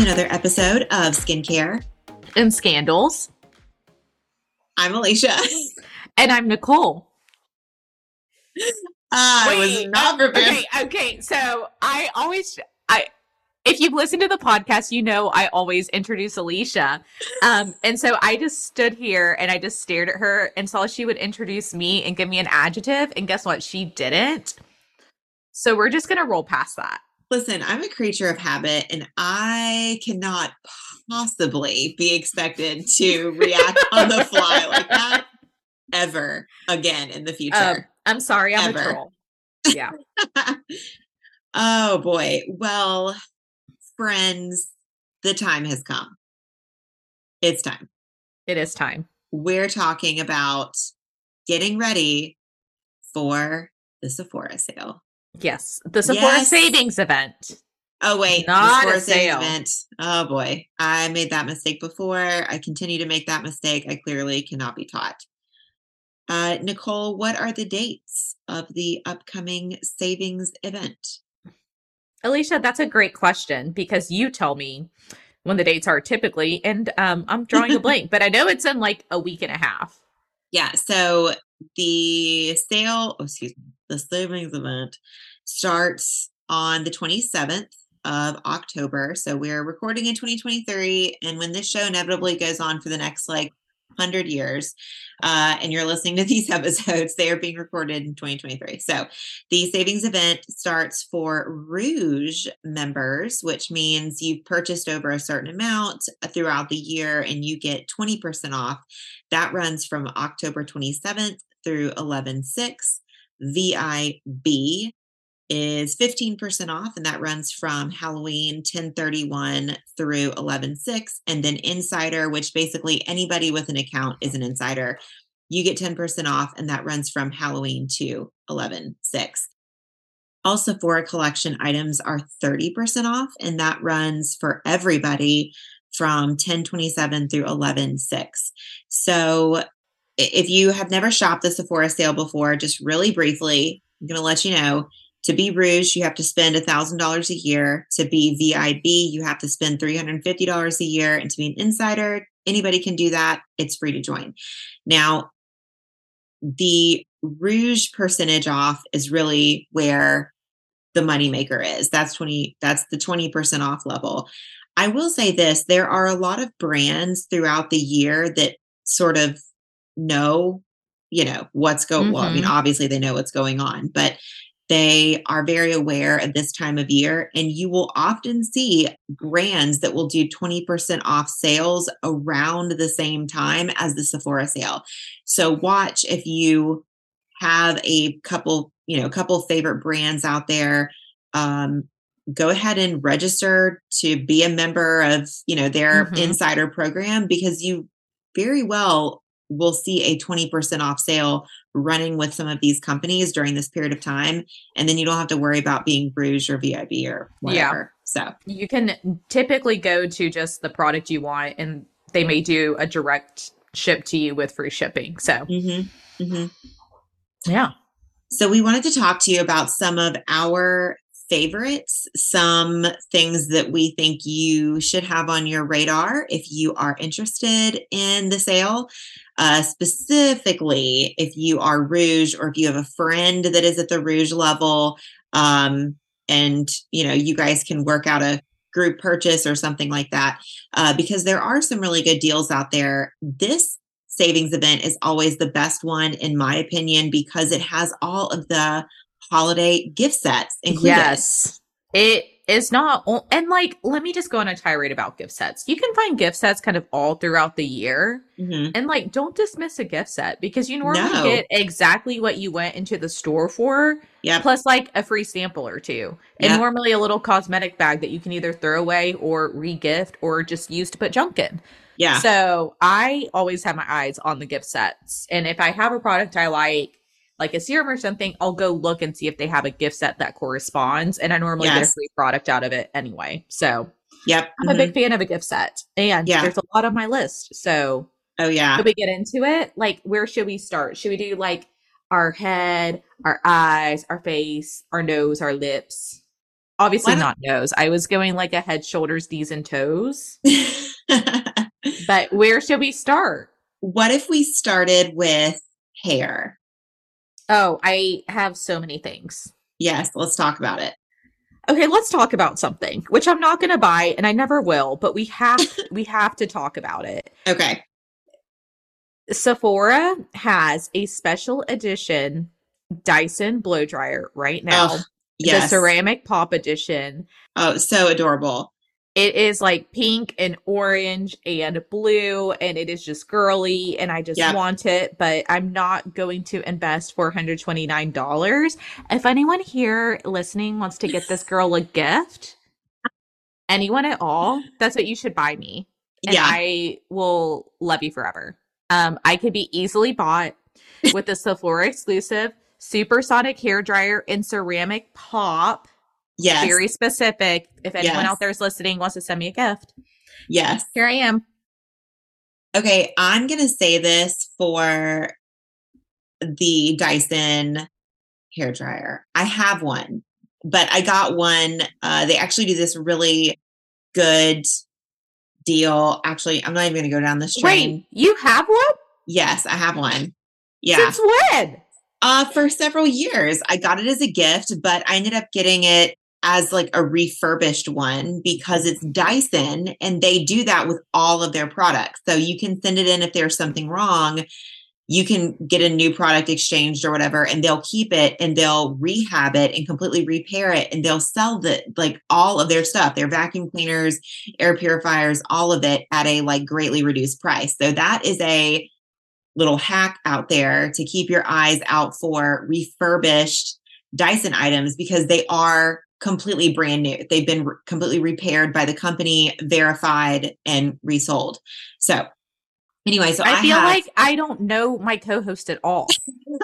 To another episode of Skincare and Scandals. I'm Alicia. And I'm Nicole. I was not prepared. Okay, okay. So I always I if you've listened to the podcast, you know I always introduce Alicia. Um, and so I just stood here and I just stared at her and saw she would introduce me and give me an adjective. And guess what? She didn't. So we're just gonna roll past that. Listen, I'm a creature of habit and I cannot possibly be expected to react on the fly like that ever again in the future. Um, I'm sorry, I'm ever. a troll. Yeah. oh boy. Well, friends, the time has come. It's time. It is time. We're talking about getting ready for the Sephora sale. Yes, the Sephora yes. savings event. Oh wait, not a sale. Event. Oh boy, I made that mistake before. I continue to make that mistake. I clearly cannot be taught. Uh, Nicole, what are the dates of the upcoming savings event? Alicia, that's a great question because you tell me when the dates are typically, and um, I'm drawing a blank, but I know it's in like a week and a half. Yeah. So the sale, oh, excuse me, the savings event starts on the 27th of October. So we're recording in 2023. And when this show inevitably goes on for the next like 100 years uh, and you're listening to these episodes they are being recorded in 2023 so the savings event starts for rouge members which means you've purchased over a certain amount throughout the year and you get 20% off that runs from october 27th through 11 6 vib is 15% off and that runs from Halloween 1031 through 11/6 and then insider which basically anybody with an account is an insider. You get 10% off and that runs from Halloween to 11/6 all Sephora collection items are 30% off and that runs for everybody from 1027 through 11/6 so if you have never shopped the Sephora sale before just really briefly I'm going to let you know to be Rouge, you have to spend $1,000 a year. To be VIB, you have to spend $350 a year. And to be an insider, anybody can do that. It's free to join. Now, the Rouge percentage off is really where the moneymaker is. That's 20, that's the 20% off level. I will say this there are a lot of brands throughout the year that sort of know, you know, what's going mm-hmm. well, I mean, mm-hmm. obviously they know what's going on, but they are very aware of this time of year, and you will often see brands that will do 20% off sales around the same time as the Sephora sale. So, watch if you have a couple, you know, a couple favorite brands out there. Um, go ahead and register to be a member of, you know, their mm-hmm. insider program because you very well will see a 20% off sale running with some of these companies during this period of time. And then you don't have to worry about being Rouge or VIB or whatever. Yeah. So you can typically go to just the product you want and they may do a direct ship to you with free shipping. So, mm-hmm. Mm-hmm. yeah. So we wanted to talk to you about some of our favorites, some things that we think you should have on your radar if you are interested in the sale. Uh, specifically, if you are Rouge or if you have a friend that is at the Rouge level, um, and you know you guys can work out a group purchase or something like that, uh, because there are some really good deals out there. This savings event is always the best one, in my opinion, because it has all of the holiday gift sets included. Yes. It is not and like let me just go on a tirade about gift sets. You can find gift sets kind of all throughout the year. Mm-hmm. And like don't dismiss a gift set because you normally no. get exactly what you went into the store for. Yeah. Plus like a free sample or two. Yep. And normally a little cosmetic bag that you can either throw away or re-gift or just use to put junk in. Yeah. So I always have my eyes on the gift sets. And if I have a product I like like a serum or something, I'll go look and see if they have a gift set that corresponds. And I normally yes. get a free product out of it anyway. So, yep. I'm mm-hmm. a big fan of a gift set. And yeah. there's a lot on my list. So, oh, yeah. Should we get into it? Like, where should we start? Should we do like our head, our eyes, our face, our nose, our lips? Obviously not nose. I was going like a head, shoulders, knees, and toes. But where should we start? what if we started with hair? Oh, I have so many things. Yes, let's talk about it. Okay, let's talk about something which I'm not going to buy and I never will, but we have we have to talk about it. Okay. Sephora has a special edition Dyson blow dryer right now. Oh, The ceramic pop edition. Oh, so adorable. It is like pink and orange and blue, and it is just girly, and I just Yep. want it, but I'm not going to invest $429. If anyone here listening wants to get this girl a gift, anyone at all, that's what you should buy me. And yeah. I will love you forever. Um, I could be easily bought with the Sephora exclusive supersonic hair dryer in ceramic pop yes. very specific. If anyone Yes. out there is listening wants to send me a gift, yes. here I am. Okay, I'm going to say this for the Dyson hair dryer. I have one, but I got one. Uh, they actually do this really good deal. Actually, I'm not even going to go down this train. Wait, you have one? Yes, I have one. Yeah. Since when? Uh, for several years. I got it as a gift, but I ended up getting it as like a refurbished one because it's Dyson and they do that with all of their products. So you can send it in if there's something wrong. You can get a new product exchanged or whatever, and they'll keep it and they'll rehab it and completely repair it. And they'll sell the like all of their stuff, their vacuum cleaners, air purifiers, all of it at a like greatly reduced price. So that is a little hack out there to keep your eyes out for refurbished Dyson items because they are completely brand new. They've been re- completely repaired by the company, verified, and resold. So, anyway, so I, I feel have, like I don't know my co-host at all.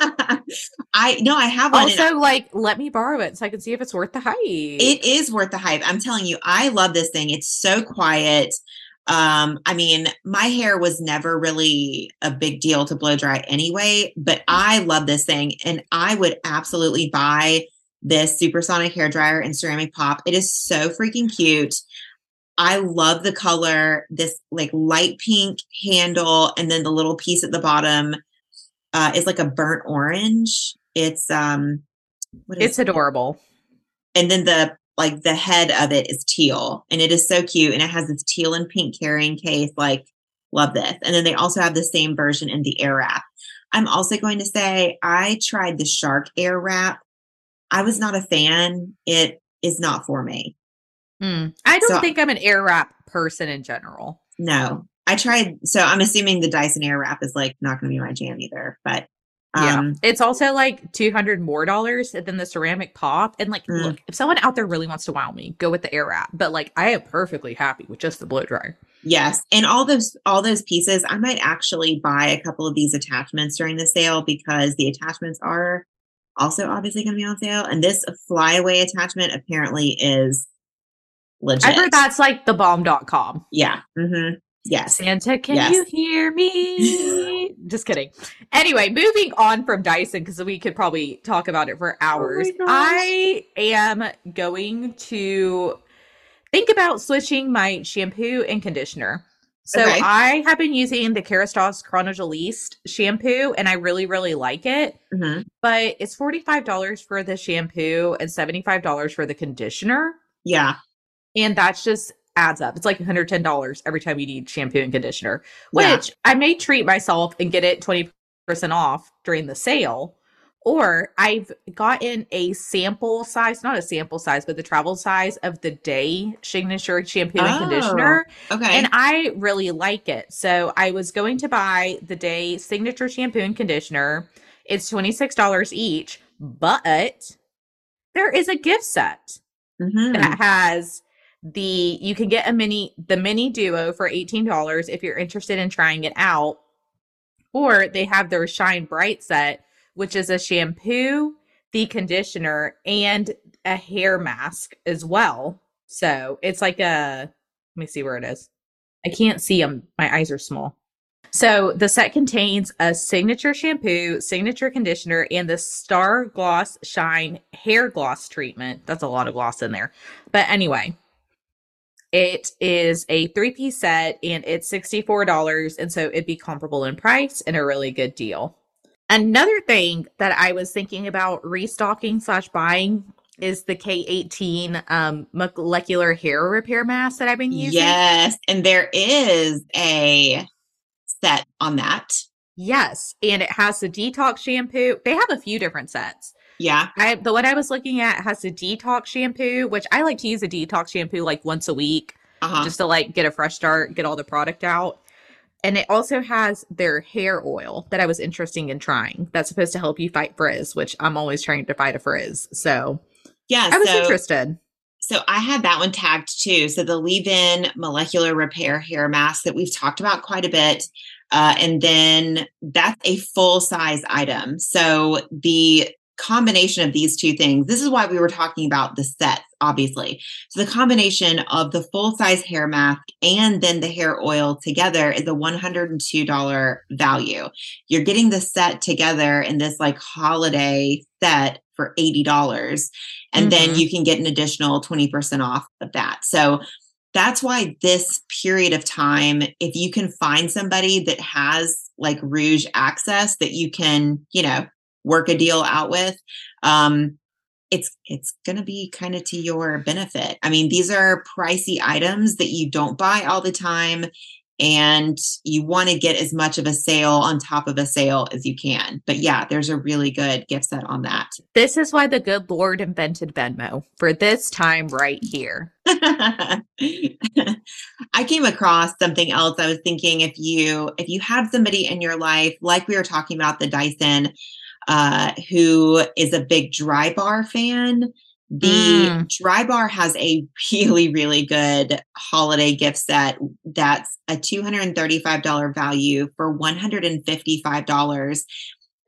I no, I have one. also, like, let me borrow it so I can see if it's worth the hype. It is worth the hype. I'm telling you, I love this thing. It's so quiet. Um, I mean, my hair was never really a big deal to blow dry anyway, but I love this thing and I would absolutely buy this supersonic hair dryer in ceramic pop. It is so freaking cute. I love the color, this like light pink handle, and then the little piece at the bottom uh, is like a burnt orange. It's um, what is it's adorable. and then the like the head of it is teal and it is so cute and it has this teal and pink carrying case like love this and then they also have the same version in the air wrap i'm also going to say i tried the shark air wrap i was not a fan it is not for me Mm. I don't So- think I'm an air wrap person in general. no i tried so i'm assuming the dyson air wrap is like not going to be my jam either but Yeah. um It's also like 200 more dollars than the ceramic pop. And like, Mm. look, if someone out there really wants to wow me, go with the air wrap. But like, I am perfectly happy with just the blow dryer. Yes, and all those all those pieces, I might actually buy a couple of these attachments during the sale because the attachments are also obviously going to be on sale. And this flyaway attachment apparently is legit. I heard that's like the bomb.com. Yeah. hmm Yes. Santa, can Yes. you hear me? Just kidding. Anyway, moving on from Dyson because we could probably talk about it for hours. gosh. I am going to think about switching my shampoo and conditioner. So Okay. I have been using the Kerastase Chronologiste shampoo and I really, really like it. hmm But it's $45 for the shampoo and $75 for the conditioner. Yeah. And that's just adds up. It's like $110 every time you need shampoo and conditioner, Yeah. which I may treat myself and get it 20% off during the sale. Or I've gotten a sample size, not a sample size, but the travel size of the day signature shampoo and Oh. conditioner. Okay. And I really like it. So I was going to buy the day signature shampoo and conditioner. It's $26 each, but there is a gift set Mhm. that has the you can get a mini the mini duo for $18 if you're interested in trying it out or they have their shine bright set which is a shampoo the conditioner and a hair mask as well so it's like a let me see where it is i can't see them my eyes are small So the set contains a signature shampoo, signature conditioner, and the Star Gloss Shine hair gloss treatment. That's a lot of gloss in there. But anyway, it is a three piece set and it's $64. And so it'd be comparable in price and a really good deal. Another thing that I was thinking about restocking slash buying is the K18 um, molecular hair repair mask that I've been using. Yes. And there is a set on that. Yes. And it has the detox shampoo. They have a few different sets. Yeah. I the one I was looking at has the detox shampoo, which I like to use a detox shampoo like once a week Uh-huh. just to like get a fresh start, get all the product out. And it also has their hair oil that I was interested in trying. That's supposed to help you fight frizz, which I'm always trying to fight a frizz. So yeah. I was so, interested. so I had that one tagged too. So the leave-in molecular repair hair mask that we've talked about quite a bit. Uh, and then that's a full size item. So the combination of these two things, this is why we were talking about the sets, obviously. So the combination of the full size hair mask and then the hair oil together is a $102 value. You're getting the set together in this like holiday set for $80. And then Mhm. you can get an additional 20% off of that. So that's why this period of time, if you can find somebody that has like Rouge access that you can, you know, work a deal out with, um, it's it's going to be kind of to your benefit. I mean, these are pricey items that you don't buy all the time and you want to get as much of a sale on top of a sale as you can. But yeah, there's a really good gift set on that. This is why the good Lord invented Venmo for this time right here. I came across something else. I was thinking if you if you have somebody in your life, like we were talking about the Dyson, uh, who is a big Drybar fan, the Mm. Drybar has a really, really good holiday gift set that's a $235 value for $155.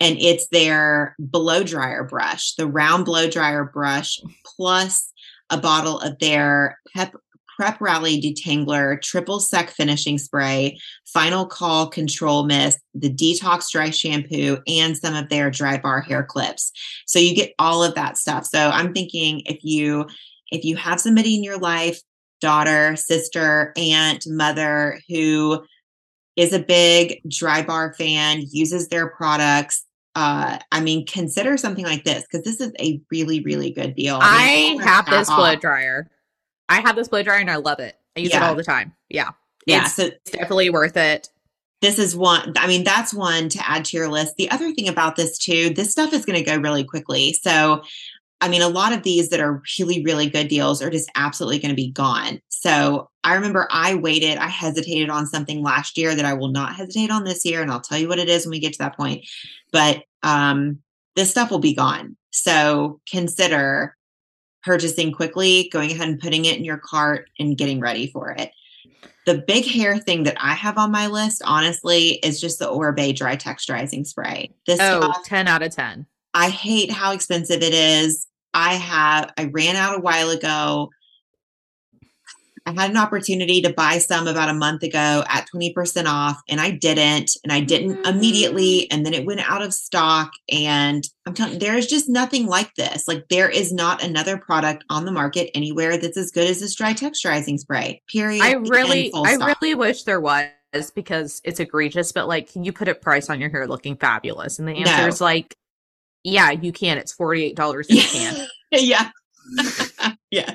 And it's their blow dryer brush, the round blow dryer brush, plus a bottle of their pep Prep Rally Detangler Triple Sec Finishing Spray, Final Call Control Mist, the Detox Dry Shampoo, and some of their Drybar hair clips. So you get all of that stuff. So I'm thinking if you if you have somebody in your life, daughter, sister, aunt, mother who is a big Drybar fan, uses their products. Uh, I mean, consider something like this because this is a really, really good deal. I mean, it's have this blow dryer. I have this blow dryer and I love it. I use it all the time. Yeah. Yeah, It's, so it's definitely worth it. this is one i mean that's one to add to your list the other thing about this too this stuff is going to go really quickly so i mean a lot of these that are really really good deals are just absolutely going to be gone so i remember i waited i hesitated on something last year that i will not hesitate on this year and i'll tell you what it is when we get to that point but um this stuff will be gone so consider purchasing quickly going ahead and putting it in your cart and getting ready for it the big hair thing that I have on my list, honestly, is just the Oribe dry texturizing spray. This Oh, stuff, 10 out of 10. I hate how expensive it is. I have, I ran out a while ago. I had an opportunity to buy some about a month ago at 20% off, and I didn't. And I didn't mm. immediately. And then it went out of stock. And I'm telling you, there's just nothing like this. Like, there is not another product on the market anywhere that's as good as this dry texturizing spray, period. I really, I stop. really wish there was because it's egregious, but like, can you put a price on your hair looking fabulous? And the answer No. is like, yeah, you can. It's $48 you can. yeah. yeah.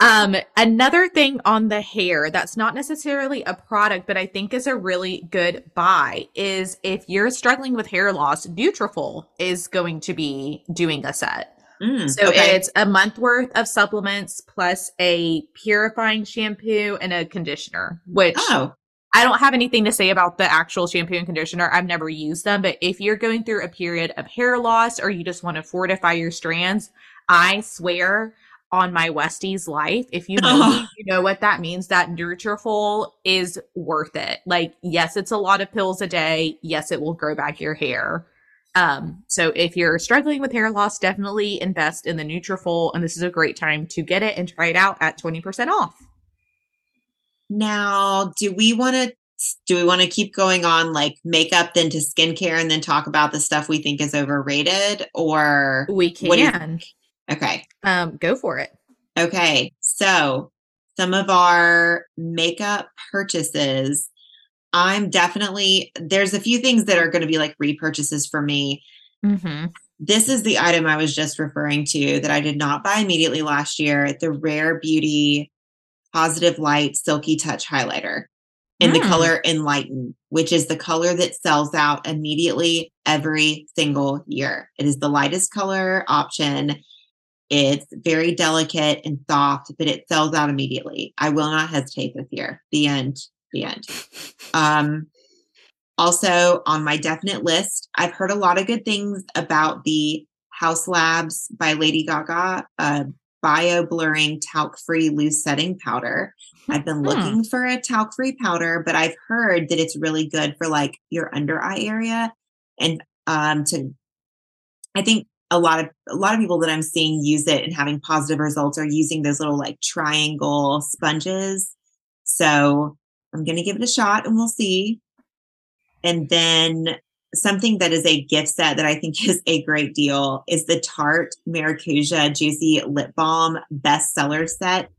Um, another thing on the hair that's not necessarily a product, but I think is a really good buy is if you're struggling with hair loss, Nutrafol is going to be doing a set. Mm, So okay. it's a month worth of supplements plus a purifying shampoo and a conditioner, which oh, I don't have anything to say about the actual shampoo and conditioner. I've never used them, but if you're going through a period of hair loss or you just want to fortify your strands, I swear on my Westie's life, if you know me, you know what that means. That Nutrafol is worth it. Like, yes, it's a lot of pills a day. Yes, it will grow back your hair. Um, so if you're struggling with hair loss, definitely invest in the Nutrafol, and this is a great time to get it and try it out at 20% off. now do we want to do we want to keep going on like makeup then to skincare and then talk about the stuff we think is overrated or we can okay um go for it okay so some of our makeup purchases i'm definitely there's a few things that are going to be like repurchases for me mm-hmm. this is the item i was just referring to that i did not buy immediately last year the rare beauty positive light silky touch highlighter in mm. the color Enlighten, which is the color that sells out immediately every single year. It is the lightest color option. It's very delicate and soft, but it sells out immediately. I will not hesitate this year. The end. The end. Um, also, on my definite list, I've heard a lot of good things about the Haus Labs by Lady Gaga uh, bio blurring talc free loose setting powder. I've been hmm. looking for a talc free powder, but I've heard that it's really good for like your under eye area. And um, to, I think a lot of a lot of people that I'm seeing use it and having positive results are using those little like triangle sponges. So I'm gonna give it a shot and we'll see. And then something that is a gift set that I think is a great deal is the Tarte Maracuja Juicy Lip Balm bestseller set.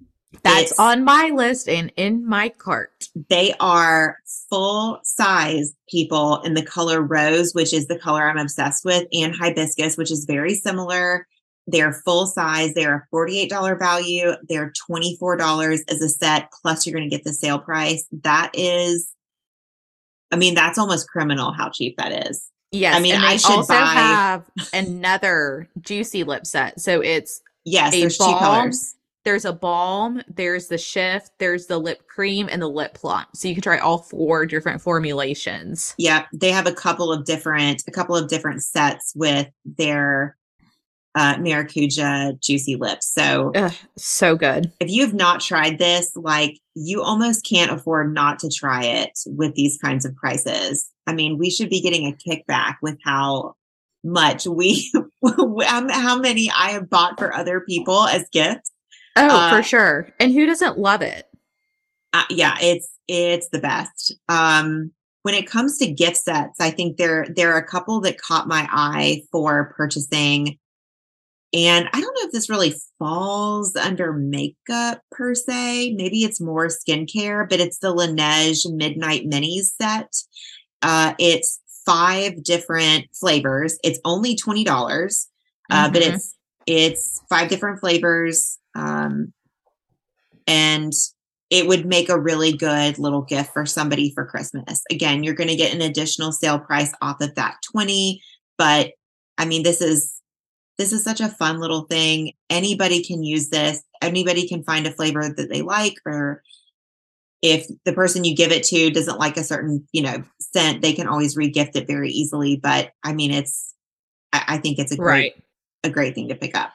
That's it's, on my list and in my cart. They are full size people in the color rose, which is the color I'm obsessed with, and hibiscus, which is very similar. They're full size. They're a $48 value. They're $24 as a set, plus you're going to get the sale price. That is I mean, that's almost criminal how cheap that is. Yes. I mean, I should also buy... have another juicy lip set. So it's yes, there's balm, two colors. There's a balm, there's the shift, there's the lip cream, and the lip plump. So you can try all four different formulations. Yeah, they have a couple of different, a couple of different sets with their uh, Maracuja Juicy Lips. So, Ugh, so good. If you have not tried this, like you almost can't afford not to try it with these kinds of prices. I mean, we should be getting a kickback with how much we, how many I have bought for other people as gifts. Oh, uh, for sure. And who doesn't love it? Uh, yeah, it's it's the best. Um, when it comes to gift sets, I think there there are a couple that caught my eye for purchasing and I don't know if this really falls under makeup per se. Maybe it's more skincare, but it's the Laneige Midnight Minis set. Uh, it's five different flavors. It's only twenty dollars, uh, mm-hmm. but it's it's five different flavors, um, and it would make a really good little gift for somebody for Christmas. Again, you're going to get an additional sale price off of that twenty, but I mean, this is this is such a fun little thing. Anybody can use this. Anybody can find a flavor that they like or if the person you give it to doesn't like a certain, you know, scent, they can always regift it very easily. But I mean, it's, I, I think it's a great, right. a great thing to pick up.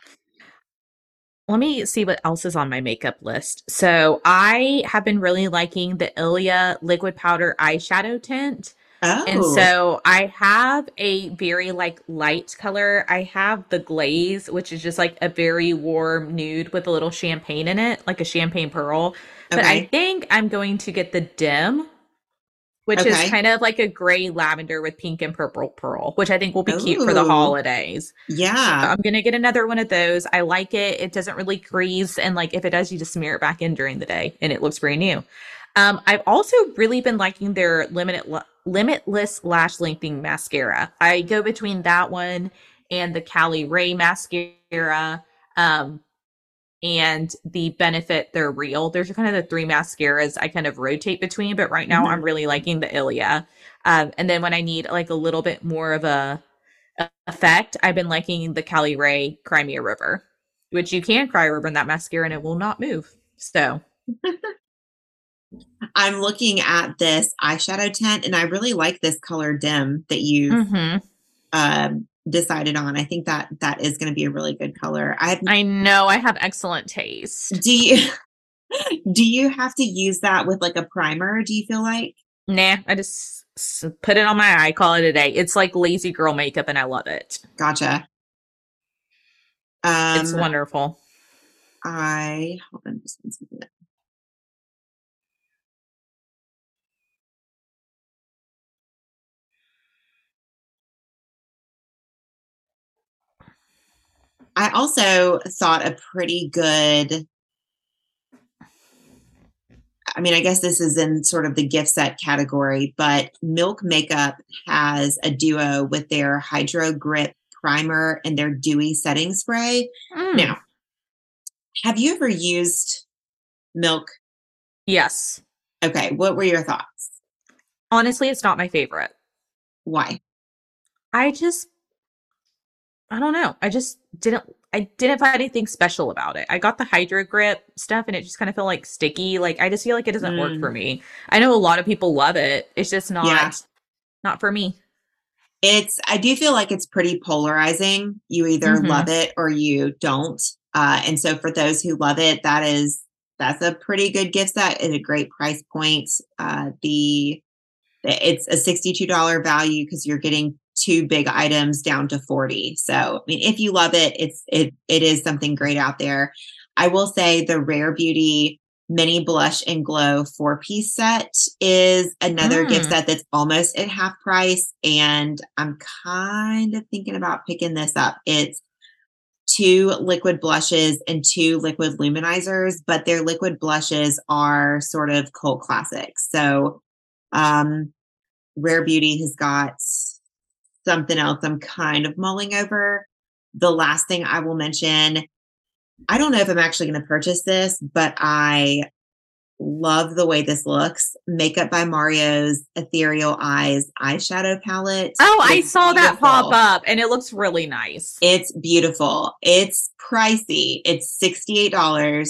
Let me see what else is on my makeup list. So I have been really liking the Ilia liquid powder eyeshadow tint. Oh. And so I have a very like light color. I have the glaze, which is just like a very warm nude with a little champagne in it, like a champagne pearl. Okay. But I think I'm going to get the dim, which okay. is kind of like a gray lavender with pink and purple pearl, which I think will be Ooh. cute for the holidays. Yeah. So I'm going to get another one of those. I like it. It doesn't really grease. And like if it does, you just smear it back in during the day and it looks brand new. Um, I've also really been liking their limited Limitless Lash Lengthening Mascara. I go between that one and the Caliray mascara. Um, and the benefit they're real. There's kind of the three mascaras I kind of rotate between, but right now mm-hmm. I'm really liking the Ilia. Um, and then when I need like a little bit more of a, a effect, I've been liking the Caliray Crimea River, which you can cry river in that mascara and it will not move. So I'm looking at this eyeshadow tint and I really like this color dim that you mm-hmm. um, decided on. I think that that is going to be a really good color. I I know I have excellent taste. Do you do you have to use that with like a primer? Do you feel like? Nah, I just put it on my eye, call it a day. It's like lazy girl makeup, and I love it. Gotcha. Um, it's wonderful. I hold on just one second. I also thought a pretty good I mean, I guess this is in sort of the gift set category, but Milk Makeup has a duo with their Hydro Grip primer and their dewy setting spray. Mm. Now, have you ever used Milk? Yes. Okay, what were your thoughts? Honestly, it's not my favorite. Why? I just I don't know. I just didn't I didn't find anything special about it. I got the Hydro Grip stuff and it just kind of felt like sticky. Like I just feel like it doesn't work for Mm. me. I know a lot of people love it. It's just not Yeah. not for me. It's I do feel like it's pretty polarizing. You either Mhm. love it or you don't. Uh, and so for those who love it, that is that's a pretty good gift set at a great price point. Uh, the it's a $62 value because you're getting two big items down to 40. So I mean if you love it, it's it it is something great out there. I will say the Rare Beauty mini blush and glow four piece set is another gift Mm. set that's almost at half price and i'm kind of thinking about picking this up it's two liquid blushes and two liquid luminizers but their liquid blushes are sort of cult classics so um rare beauty has got something else i'm kind of mulling over the last thing i will mention I don't know if I'm actually going to purchase this, but I love the way this looks. Makeup by Mario's Ethereal Eyes eyeshadow palette. Oh, I is saw that pop up and it looks really nice. It's beautiful. It's pricey. It's $68.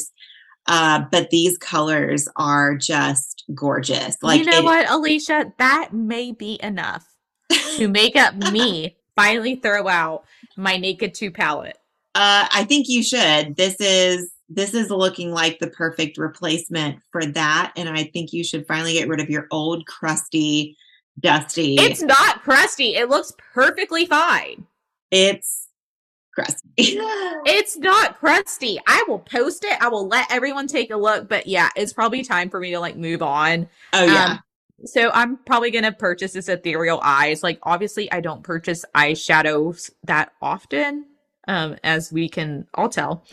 Uh, but these colors are just gorgeous. Like you know it- what, Alicia? That may be enough to make up me finally throw out my Naked 2 palette. Uh, I think you should. This is this is looking like the perfect replacement for that, and I think you should finally get rid of your old crusty, dusty. It's not crusty. It looks perfectly fine. it's crusty. It's not crusty. I will post it. I will let everyone take a look. But yeah, it's probably time for me to like move on. oh yeah, Um, so I'm probably gonna purchase this ethereal eyes. Like obviously I don't purchase eyeshadows that often, um, as we can all tell.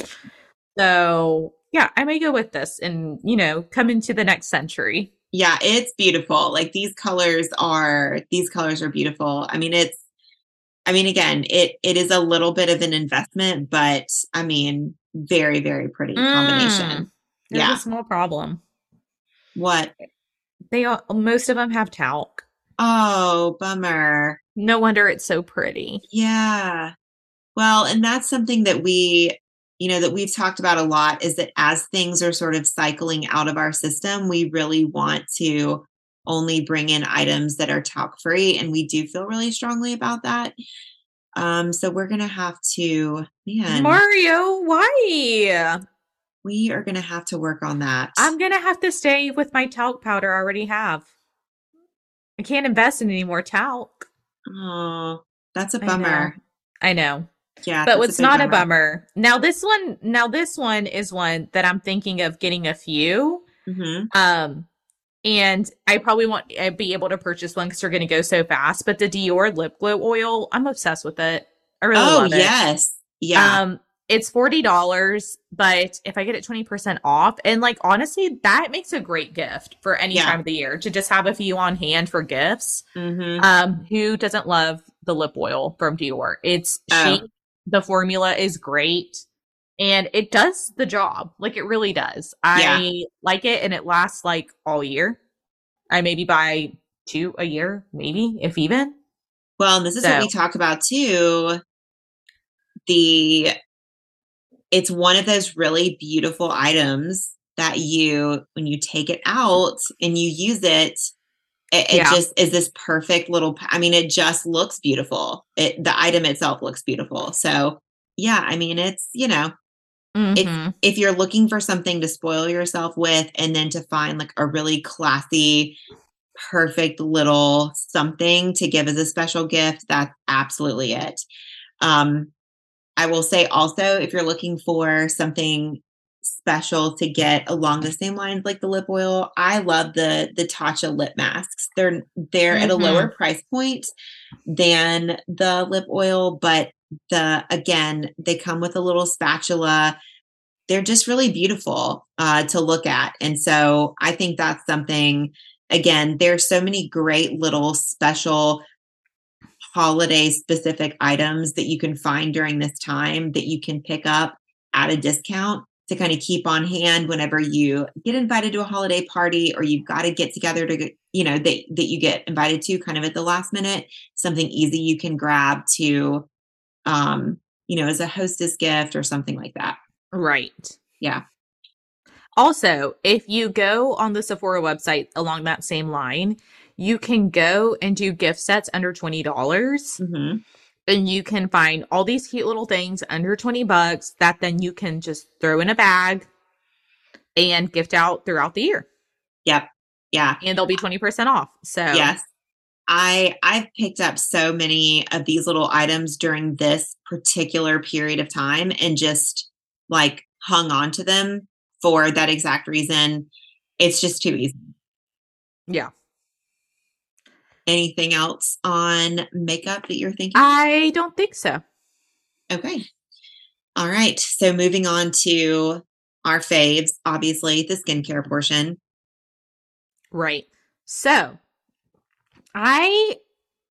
So yeah, I may go with this and you know, come into the next century. yeah, it's beautiful. Like these colors are these colors are beautiful. I mean, it's. I mean, again, it it is a little bit of an investment, but I mean, very very pretty combination. Mm. Yeah. a small problem. What? They all, most of them have talc. Oh, bummer. No wonder it's so pretty. Yeah. Well, and that's something that we, you know, that we've talked about a lot is that as things are sort of cycling out of our system, we really want to only bring in items that are talc free. And we do feel really strongly about that. Um, so we're gonna have to, man, Mario, why? We are gonna have to work on that. I'm gonna have to stay with my talc powder I already have. I can't invest in any more talc. oh, that's a bummer. I know. Yeah. But what's not a bummer. Now this one now this one is one that I'm thinking of getting a few. Mhm. Um and I probably won't be able to purchase one because they're gonna go so fast. But the Dior lip glow oil, I'm obsessed with it. I really Oh love it. yes. Yeah. Um, it's forty dollars, but if I get it twenty percent off, and like honestly, that makes a great gift for any Yeah. time of the year to just have a few on hand for gifts. Mhm. Um, who doesn't love the lip oil from Dior? It's Oh. chic. The formula is great, and it does the job. Like it really does. I like it, and it lasts like all year. I maybe buy two a year, maybe if even. Well, and this is what we talk about too. The it's one of those really beautiful items that you when you take it out and you use it it, it Yeah. just is this perfect little i mean it just looks beautiful it the item itself looks beautiful so yeah i mean it's you know Mhm. if you're looking for something to spoil yourself with and then to find like a really classy perfect little something to give as a special gift that's absolutely it um i will say also if you're looking for something special to get along the same lines like the lip oil i love the the tatcha lip masks they're they're at a Mhm. lower price point than the lip oil but the again, they come with a little spatula. They're just really beautiful uh, to look at. And so I think that's something, again, there's so many great little special holiday specific items that you can find during this time that you can pick up at a discount to kind of keep on hand whenever you get invited to a holiday party or you've got to get together to get, you know that that you get invited to kind of at the last minute something easy you can grab to um you know as a hostess gift or something like that Right. yeah Also, if you go on the Sephora website along that same line, you can go and do gift sets under $20 hmm and you can find all these cute little things under 20 bucks that then you can just throw in a bag and gift out throughout the year. yep yeah And they'll be 20% off. So, Yes. I I've picked up so many of these little items during this particular period of time and just like hung on to them for that exact reason. It's just too easy. yeah. Anything else on makeup that you're thinking? I don't think so. okay. All right. So moving on to our faves, obviously the skincare portion. Right. So, I,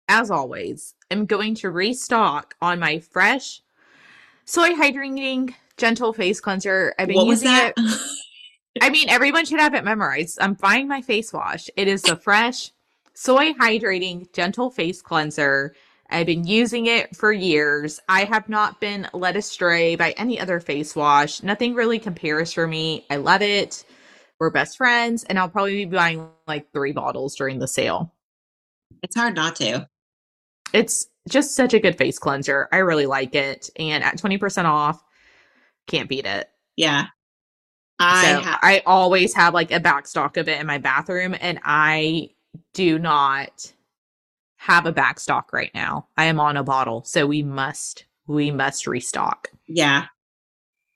as always, am going to restock on my fresh soy hydrating gentle face cleanser. I've been What was using that? it. I mean, everyone should have it memorized. I'm buying my face wash. It is the fresh soy hydrating gentle face cleanser. I've been using it for years. I have not been led astray by any other face wash. Nothing really compares for me. I love it. We're best friends, and I'll probably be buying like three bottles during the sale. it's hard not to. It's just such a good face cleanser. I really like it. And at 20% off, can't beat it. Yeah. I so ha- I always have like a back stock of it in my bathroom, and I do not have a back stock right now. I am on a bottle, so we must we must restock. Yeah.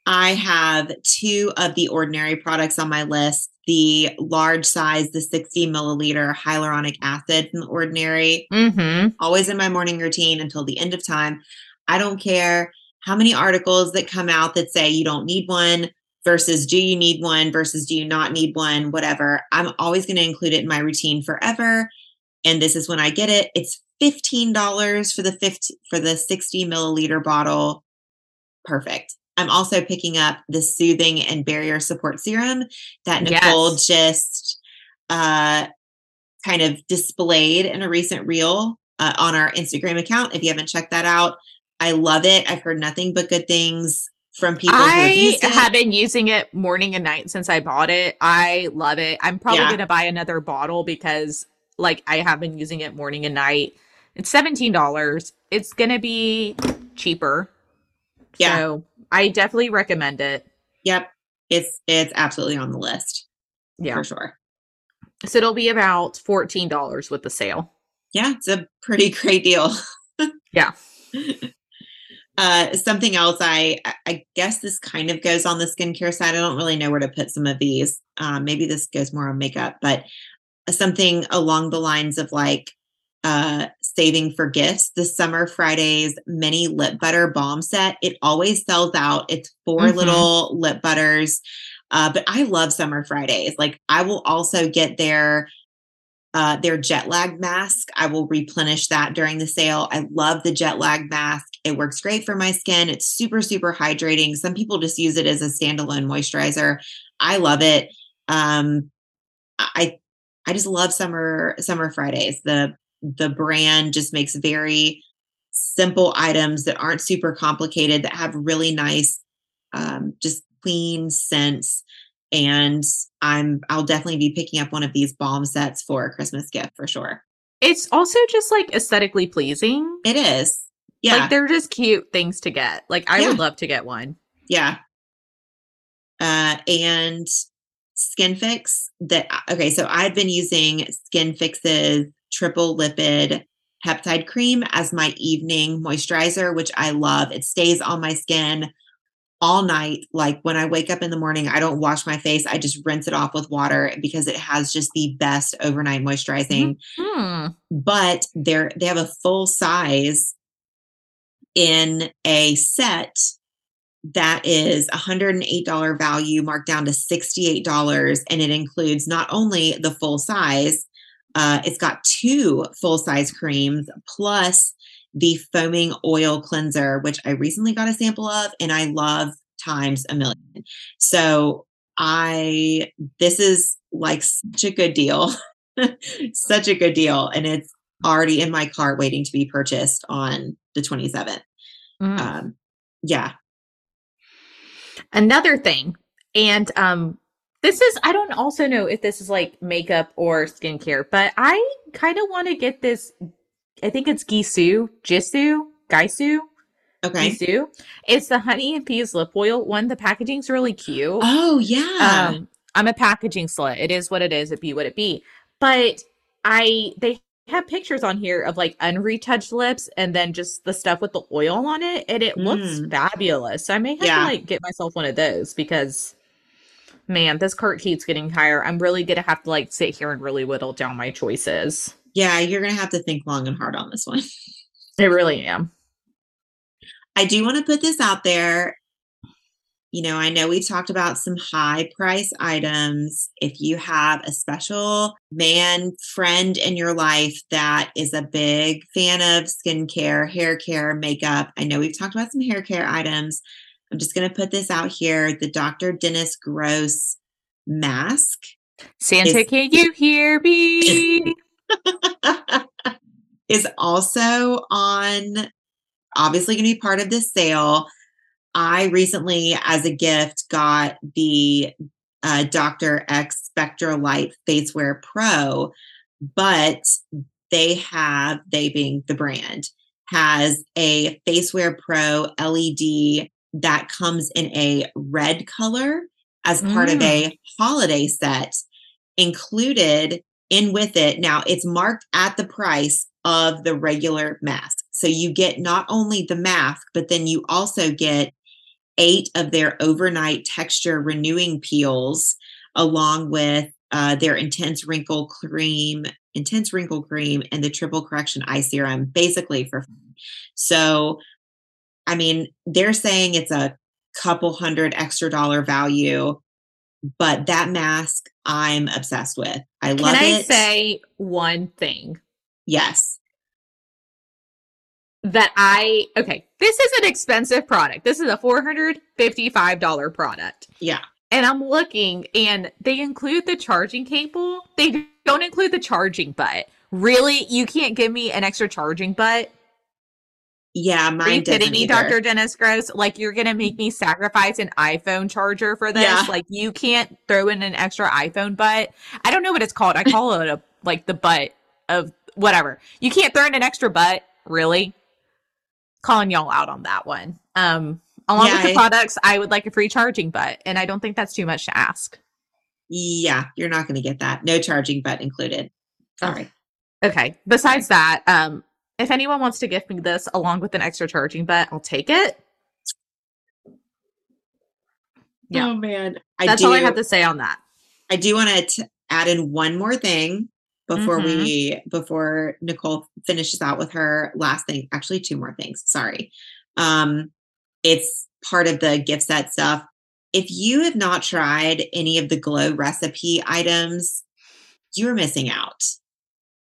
I have two of the ordinary products on my list the large size, the 60 milliliter hyaluronic acid from the ordinary, Mm-hmm. always in my morning routine until the end of time. I don't care how many articles that come out that say you don't need one versus do you need one versus do you not need one, whatever. I'm always going to include it in my routine forever. And this is when I get it. It's $15 for the 50, for the 60 milliliter bottle. Perfect. I'm also picking up the soothing and barrier support serum that Nicole Yes. just uh, kind of displayed in a recent reel uh, on our Instagram account. If you haven't checked that out, I love it. I've heard nothing but good things from people I have been using it morning and night since I bought it. I love it. I'm probably Yeah. going to buy another bottle because like I have been using it morning and night. It's $17. It's going to be cheaper. Yeah. So I definitely recommend it. Yep, it's it's absolutely on the list Yeah. for sure. So it'll be about $14 with the sale. Yeah, it's a pretty great deal. Yeah. Uh, something else, I I guess this kind of goes on the skincare side. I don't really know where to put some of these. Um, maybe this goes more on makeup, but something along the lines of like uh, saving for gifts. The Summer Fridays mini lip butter balm set. It always sells out. It's 4 Mhm. little lip butters. Uh, but I love Summer Fridays. Like I will also get their uh, their jet lag mask. I will replenish that during the sale. I love the jet lag mask. It works great for my skin. It's super, super hydrating. Some people just use it as a standalone moisturizer. I love it. Um, I I just love summer summer Fridays. The the brand just makes very simple items that aren't super complicated that have really nice um, just clean scents and i'm i'll definitely be picking up one of these bomb sets for a christmas gift for sure It's also just like aesthetically pleasing. it is yeah Like they're just cute things to get. Like I would love to get one. yeah uh and Skinfix that okay so i've been using Skinfix's triple lipid peptide cream as my evening moisturizer which i love it stays on my skin all night like when i wake up in the morning i don't wash my face i just rinse it off with water because it has just the best overnight moisturizing Hmm. but they're they have a full size in a set that is $108 value marked down to $68 and it includes not only the full size uh, it's got two full size creams plus the foaming oil cleanser which i recently got a sample of and i love times a million so i this is like such a good deal such a good deal and it's already in my cart waiting to be purchased on the 27th Mm. um, yeah Another thing, and um, this is I don't also know if this is like makeup or skincare, but I kind of want to get this. I think it's Gisou, Jisoo, Gaisu, okay Gisou. It's the honey and peas lip oil one. The packaging's really cute. oh yeah Um, I'm a packaging slut. It is what it is. It be what it be. But I they have pictures on here of like unretouched lips and then just the stuff with the oil on it, and it looks Mm. fabulous. So I may have Yeah. to like get myself one of those because man, this cart keeps getting higher. I'm really gonna have to like sit here and really whittle down my choices. Yeah you're gonna have to think long and hard on this one I really am. I do want to put this out there. You know, I know we talked about some high price items. If you have a special man friend in your life that is a big fan of skincare, hair care, makeup, I know we've talked about some hair care items. I'm just going to put this out here the Dr. Dennis Gross mask. Santa, Is- can you hear me? is also on obviously going to be part of this sale. I recently, as a gift, got the uh, Dr. X SpectraLite Faceware Pro, but they have, they being the brand, has a FaceWare Pro LED that comes in a red color as part of a holiday set included in with it. Now it's marked at the price of the regular mask. So you get not only the mask, but then you also get eight of their overnight texture renewing peels along with uh, their intense wrinkle cream, intense wrinkle cream, and the triple correction eye serum, basically for. So, I mean, they're saying it's a couple hundred extra dollar value, but that mask I'm obsessed with. I love it. Can I it. say one thing? yes. that I okay, this is an expensive product. This is a $455 product. Yeah. And I'm looking and they include the charging cable. They don't include the charging butt. Really? You can't give me an extra charging butt? Yeah, Are you mine kidding me, either. Dr. Dennis Gross? Like you're gonna make me sacrifice an iPhone charger for this? Yeah. Like you can't throw in an extra iPhone butt. I don't know what it's called. I call it a like the butt of whatever. You can't throw in an extra butt, really? Calling y'all out on that one. Um along with the I- products, I would like a free charging butt, and I don't think that's too much to ask. Yeah, you're not going to get that. No charging butt included. Sorry. Okay. Besides that, um, if anyone wants to gift me this along with an extra charging butt, I'll take it. Yeah. Oh man, I That's do. all I have to say on that. I do want to add in one more thing before Mm-hmm. we before Nicole finishes out with her last thing. Actually, two more things. Sorry. Um, it's part of the gift set stuff. If you have not tried any of the glow recipe items, you're missing out.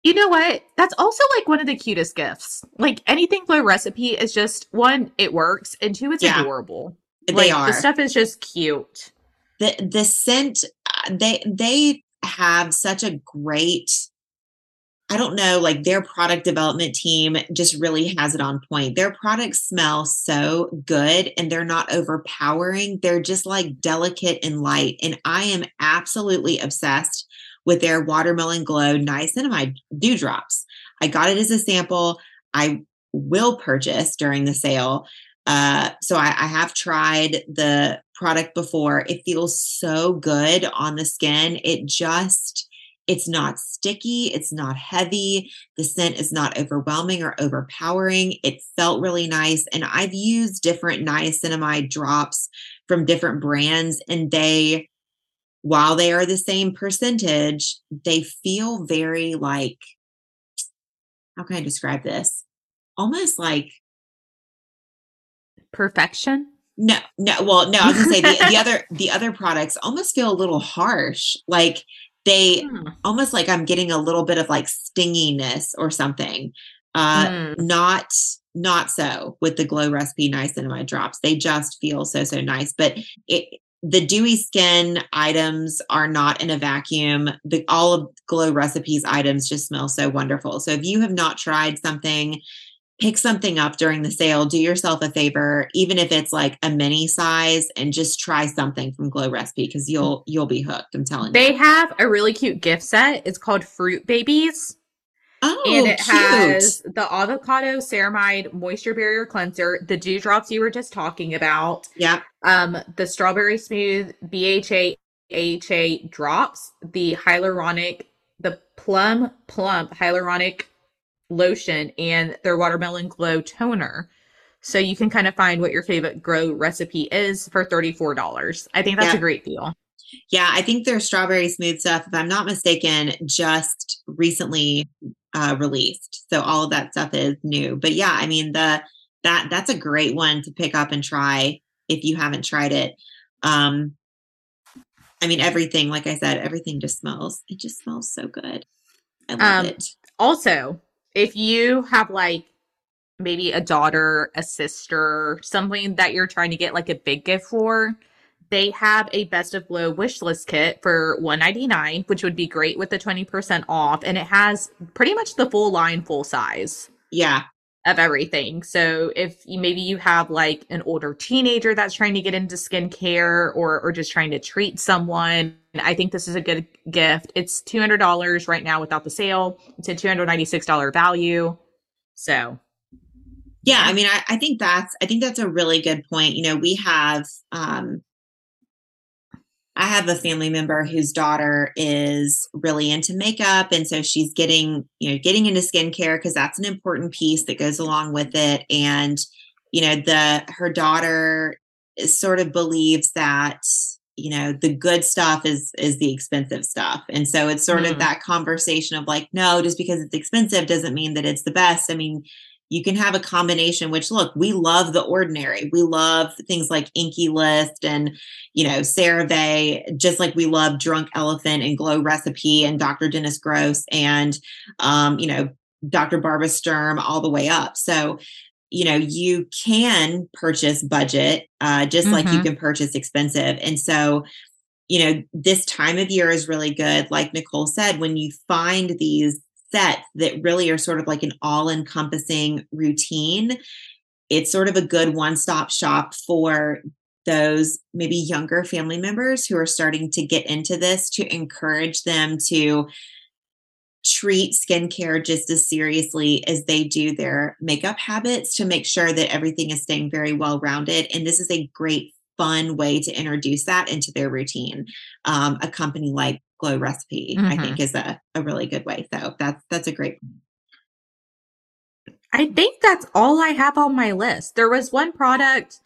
You know what? That's also like one of the cutest gifts. Like anything Glow recipe is just one, it works, and two, it's Yeah. adorable. They like, are. The stuff is just cute. the the scent uh, they they have such a great i don't know like their product development team just really has it on point their products smell so good and they're not overpowering they're just like delicate and light and i am absolutely obsessed with their watermelon glow niacinamide dewdrops i got it as a sample i will purchase during the sale uh, so I, I have tried the product before. It feels so good on the skin. It just, it's not sticky. It's not heavy. The scent is not overwhelming or overpowering. It felt really nice. And I've used different niacinamide drops from different brands, and they, while they are the same percentage, they feel very like, how can I describe this? Almost like perfection. No, no. Well, no. I was gonna say the, the other the other products almost feel a little harsh. Like they Hmm. almost like I'm getting a little bit of like stinginess or something. Uh, Mm. not not so with the glow recipe niacinamide drops. They just feel so so nice. But it the dewy skin items are not in a vacuum. The all of glow recipes items just smell so wonderful. So if you have not tried something, pick something up during the sale. Do yourself a favor, even if it's like a mini size, and just try something from Glow Recipe because you'll you'll be hooked. I'm telling They you. They have a really cute gift set. It's called Fruit Babies. Oh, and it cute. has the avocado ceramide moisture barrier cleanser, the dewdrops you were just talking about, yeah. um, the strawberry smooth BHA AHA drops, the hyaluronic, the plum plump hyaluronic lotion, and their watermelon glow toner. So you can kind of find what your favorite Glow Recipe is for $34. I think that's Yeah. a great deal. Yeah, I think their strawberry smooth stuff, if I'm not mistaken, just recently uh, released. So all of that stuff is new. But yeah, I mean the that that's a great one to pick up and try if you haven't tried it. Um I mean everything, like I said, everything just smells. It just smells so good. I love Um, it. Also, if you have like maybe a daughter, a sister, something that you're trying to get like a big gift for, they have a best of glow wish list kit for 199 which would be great with the 20% off. And it has pretty much the full line full size Yeah. of everything. So if you maybe you have like an older teenager that's trying to get into skincare or or just trying to treat someone i think this is a good gift. It's $200 right now without the sale. It's a $296 value. So Yeah, I mean, I, I think that's I think that's a really good point. You know, we have um I have a family member whose daughter is really into makeup and so she's getting, you know, getting into skincare because that's an important piece that goes along with it. And, you know, the her daughter sort of believes that you know the good stuff is is the expensive stuff and so it's sort Mm. of that conversation of like no just because it's expensive doesn't mean that it's the best i mean you can have a combination which look we love the ordinary. We love things like INKEY List and you know cerave just like we love drunk elephant and glow recipe and dr dennis gross and um you know dr barbara sturm all the way up. So you know you can purchase budget uh just like you Mhm. can purchase expensive. And so you know this time of year is really good. Like nicole said when you find these sets that really are sort of like an all encompassing routine it's sort of a good one stop shop for those maybe younger family members who are starting to get into this to encourage them to treat skincare just as seriously as they do their makeup habits to make sure that everything is staying very well rounded. And this is a great, fun way to introduce that into their routine. Um, a company like Glow Recipe, I Mhm. think, is a, a really good way. So that's that's a great. I think that's all I have on my list. There was one product.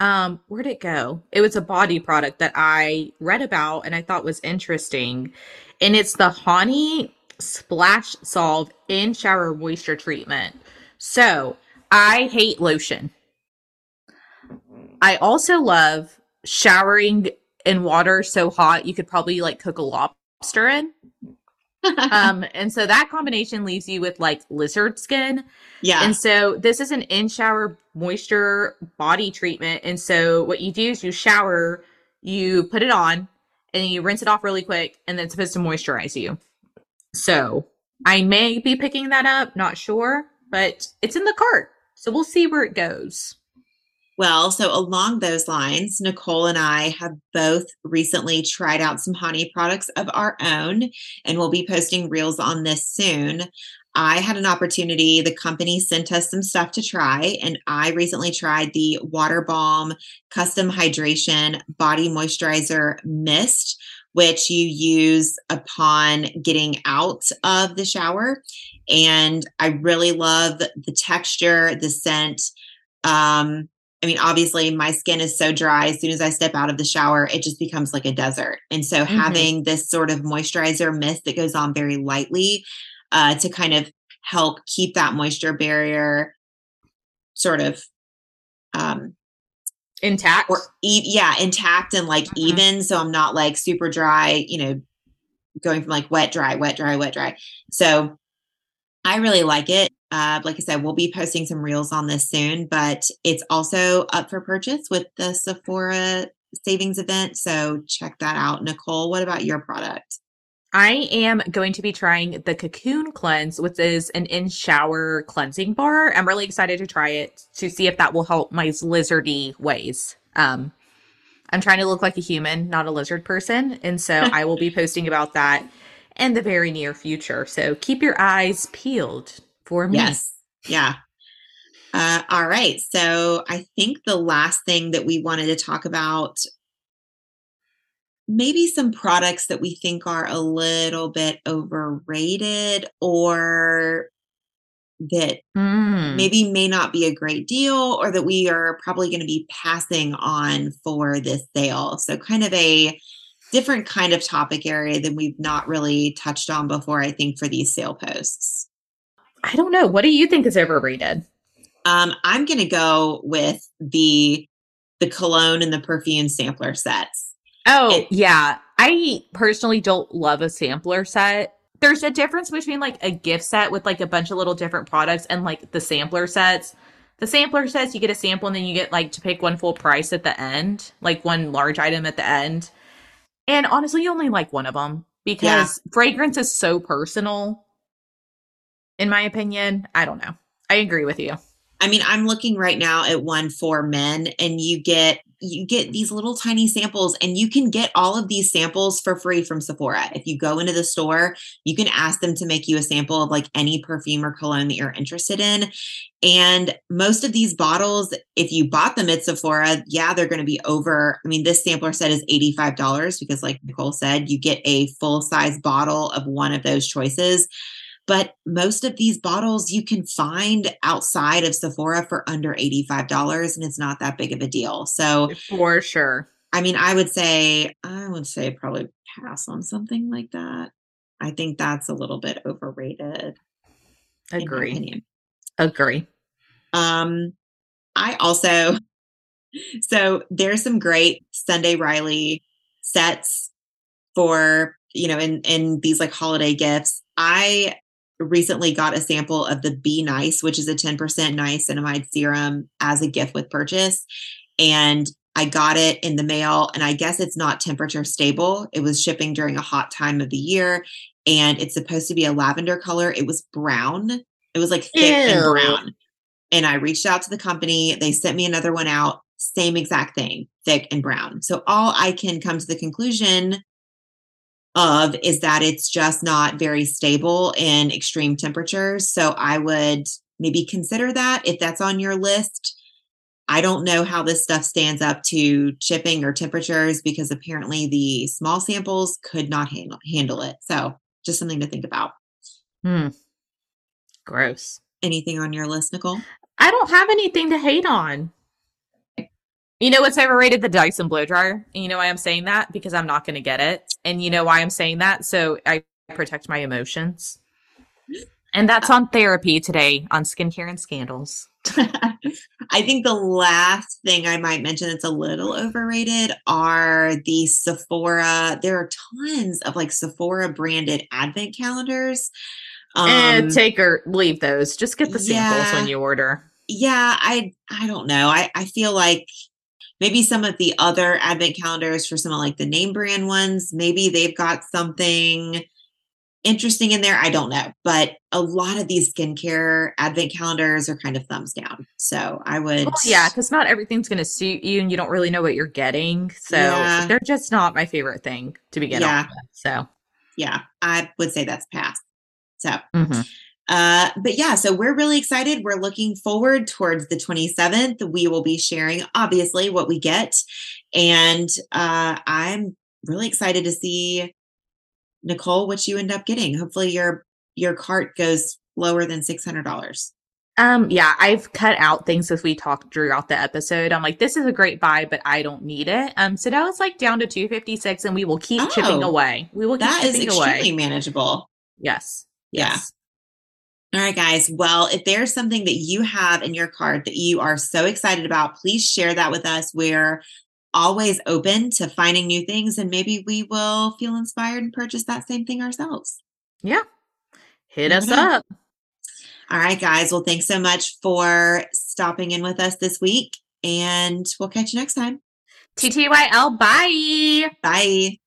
Um, where'd it go? It was a body product that I read about and I thought was interesting. And it's the Honey Splash Solve in shower moisture treatment. So I hate lotion. I also love showering in water so hot you could probably like cook a lobster in. Um, and so that combination leaves you with like lizard skin. yeah. And so this is an in shower moisture body treatment. And so what you do is you shower, you put it on, and you rinse it off really quick, and then it's supposed to moisturize you. So I may be picking that up, not sure, but it's in the cart. So we'll see where it goes. Well, so along those lines, Nicole and I have both recently tried out some Hanni products of our own, and we'll be posting reels on this soon. I had an opportunity, the company sent us some stuff to try, and I recently tried the Water Balm Custom Hydration Body Moisturizer Mist, which you use upon getting out of the shower. And I really love the texture, the scent. Um, I mean, obviously, my skin is so dry. As soon as I step out of the shower, it just becomes like a desert. And so, having this sort of moisturizer mist that goes on very lightly uh, to kind of help keep that moisture barrier sort of um, intact or e- yeah, intact and like Mhm. even. So I'm not like super dry, you know, going from like wet, dry, wet, dry, wet, dry. So I really like it. Uh, like I said, we'll be posting some reels on this soon, but it's also up for purchase with the Sephora savings event. So check that out. Nicole, what about your product? I am going to be trying the Cocoon Cleanse, which is an in shower cleansing bar. I'm really excited to try it to see if that will help my lizardy ways. Um, I'm trying to look like a human, not a lizard person. And so I will be posting about that in the very near future. So keep your eyes peeled for me. Yes. Yeah. Uh, all right. So I think the last thing that we wanted to talk about maybe some products that we think are a little bit overrated or that Mm. maybe may not be a great deal or that we are probably going to be passing on for this sale. So kind of a different kind of topic area than we've not really touched on before I think for these sale posts. I don't know. What do you think is overrated? Um, I'm going to go with the the cologne and the perfume sampler sets. Oh, It- yeah. I personally don't love a sampler set. There's a difference between like a gift set with like a bunch of little different products and like the sampler sets. The sampler sets, you get a sample and then you get like to pick one full price at the end, like one large item at the end. And honestly, you only like one of them because fragrance is so personal. In my opinion, I don't know. I agree with you. I mean, I'm looking right now at one for men and you get you get these little tiny samples and you can get all of these samples for free from Sephora. If you go into the store, you can ask them to make you a sample of like any perfume or cologne that you're interested in. And most of these bottles, if you bought them at Sephora, yeah, they're going to be over. I mean, this sampler set is $85 because like Nicole said, you get a full size bottle of one of those choices. But most of these bottles you can find outside of Sephora for under $85 and it's not that big of a deal. So, For sure. I mean, I would say, I would say probably pass on something like that. I think that's a little bit overrated. Agree. Agree. Um, I also, so there's some great Sunday Riley sets for, you know, in, in these like holiday gifts. I recently got a sample of the Be Nice, which is a 10% niacinamide serum as a gift with purchase. And I got it in the mail, and I guess it's not temperature stable. It was shipping during a hot time of the year, and it's supposed to be a lavender color. It was brown. It was like thick and brown. And I reached out to the company. They sent me another one out, same exact thing, thick and brown. So all I can come to the conclusion of is that it's just not very stable in extreme temperatures. So I would maybe consider that if that's on your list. I don't know how this stuff stands up to chipping or temperatures because apparently the small samples could not handle handle it. So just something to think about. Hmm. Gross. Anything on your list, Nicole? I don't have anything to hate on. You know what's overrated? The Dyson blow dryer. And you know why I'm saying that? Because I'm not going to get it. And you know why I'm saying that? So I protect my emotions. And that's on therapy today on skincare and scandals. I think the last thing I might mention that's a little overrated are the Sephora. There are tons of like Sephora branded advent calendars. and Um, take or leave those. Just get the samples yeah. when you order. yeah, I I don't know. I I feel like maybe some of the other advent calendars for some of like the name brand ones, maybe they've got something interesting in there. I don't know, but a lot of these skincare advent calendars are kind of thumbs down. So I would, Well, yeah, because not everything's going to suit you and you don't really know what you're getting. So Yeah. they're just not my favorite thing to begin Yeah. with. So, yeah, I would say that's past. So mhm. Uh, but yeah, so we're really excited. We're looking forward towards the 27th. We will be sharing, obviously, what we get. And uh, I'm really excited to see, Nicole, what you end up getting. Hopefully your your cart goes lower than $600. Um, yeah, I've cut out things as we talked throughout the episode. I'm like, this is a great buy, but I don't need it. Um, so now it's like down to 256 and we will keep chipping Oh, away. We will keep That is chipping extremely away. manageable. Yes. Yeah. Yes. All right, guys. Well, if there's something that you have in your cart that you are so excited about, please share that with us. We're always open to finding new things, and maybe we will feel inspired and purchase that same thing ourselves. Yeah. Hit us up. All right, guys. Well, thanks so much for stopping in with us this week, and we'll catch you next time. TTYL. Bye. Bye.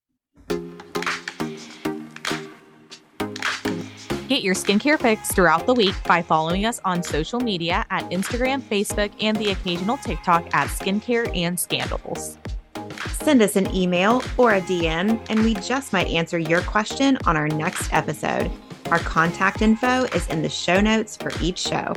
Get your skincare fix throughout the week by following us on social media at Instagram, Facebook, and the occasional TikTok at Skincare and Scandals. Send us an email or a DM, and we just might answer your question on our next episode. Our contact info is in the show notes for each show.